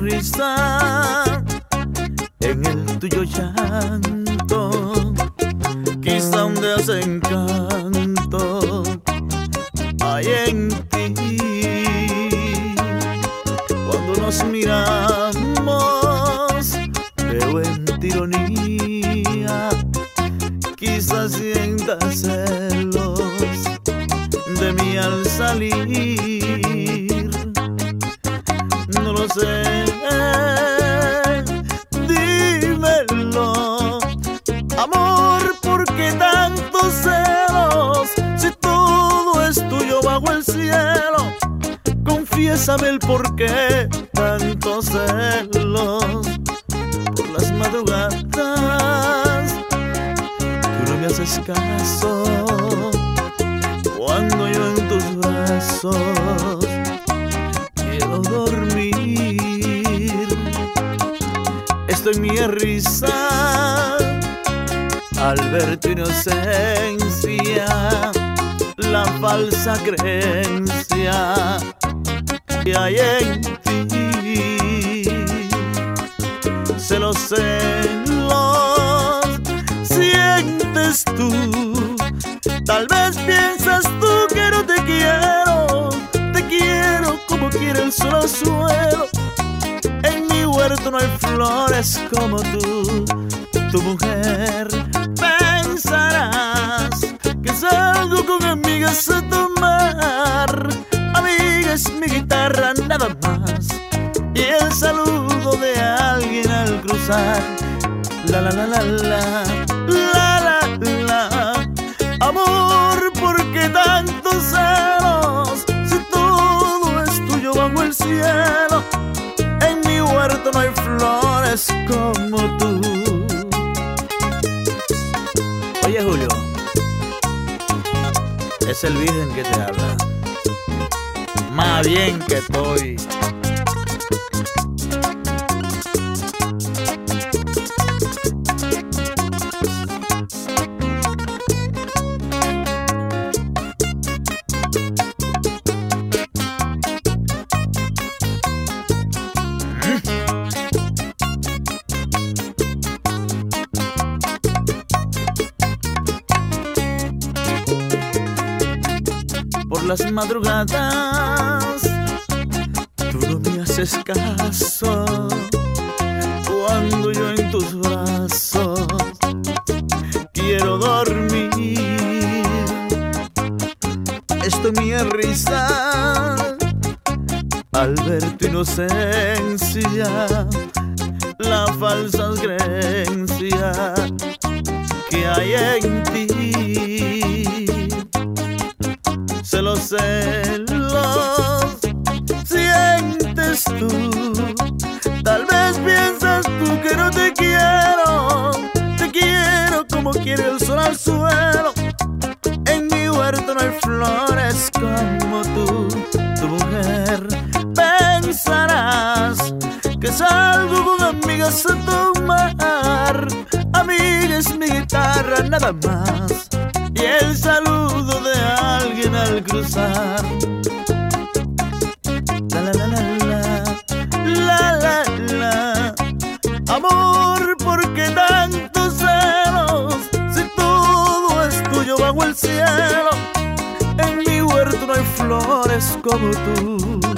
risa, en el tuyo llanto, quizá un desencanto hay en ti. Cuando nos miramos, veo en tironía, quizás sientas celos de mí al salir. Dímelo, amor, ¿por qué tantos celos? Si todo es tuyo bajo el cielo, confiésame el por qué tantos celos por las madrugadas. Tú no me haces caso En mi risa al ver tu inocencia, la falsa creencia que hay en ti. Celos, celos, sientes tú. Tal vez piensas tú que no te quiero, te quiero como quiere el solo suelo. Huerto no hay flores como tú, tu mujer. Pensarás que salgo con amigas a tomar. Amiga es mi guitarra nada más. Y el saludo de alguien al cruzar. La la la la la, la la la. Amor, ¿por qué tantos celos? Si todo es tuyo bajo el cielo. Como tú. Oye, Julio, es el virgen que te habla. Más bien que estoy. Las madrugadas. Tú no me haces caso cuando yo en tus brazos quiero dormir. Esto mi risa al ver tu inocencia, la falsa creencia que hay en ti celos, celos, sientes tú. Tal vez piensas tú que no te quiero, te quiero como quiere el sol al suelo. En mi huerto no hay flores como tú, tu mujer. Pensarás que salgo con amigas a tomar. Amiga es mi guitarra nada más. Y el saludo cruzar. La la la la la, la la la. Amor, ¿por qué tantos celos? Si todo es tuyo bajo el cielo. En mi huerto no hay flores como tú.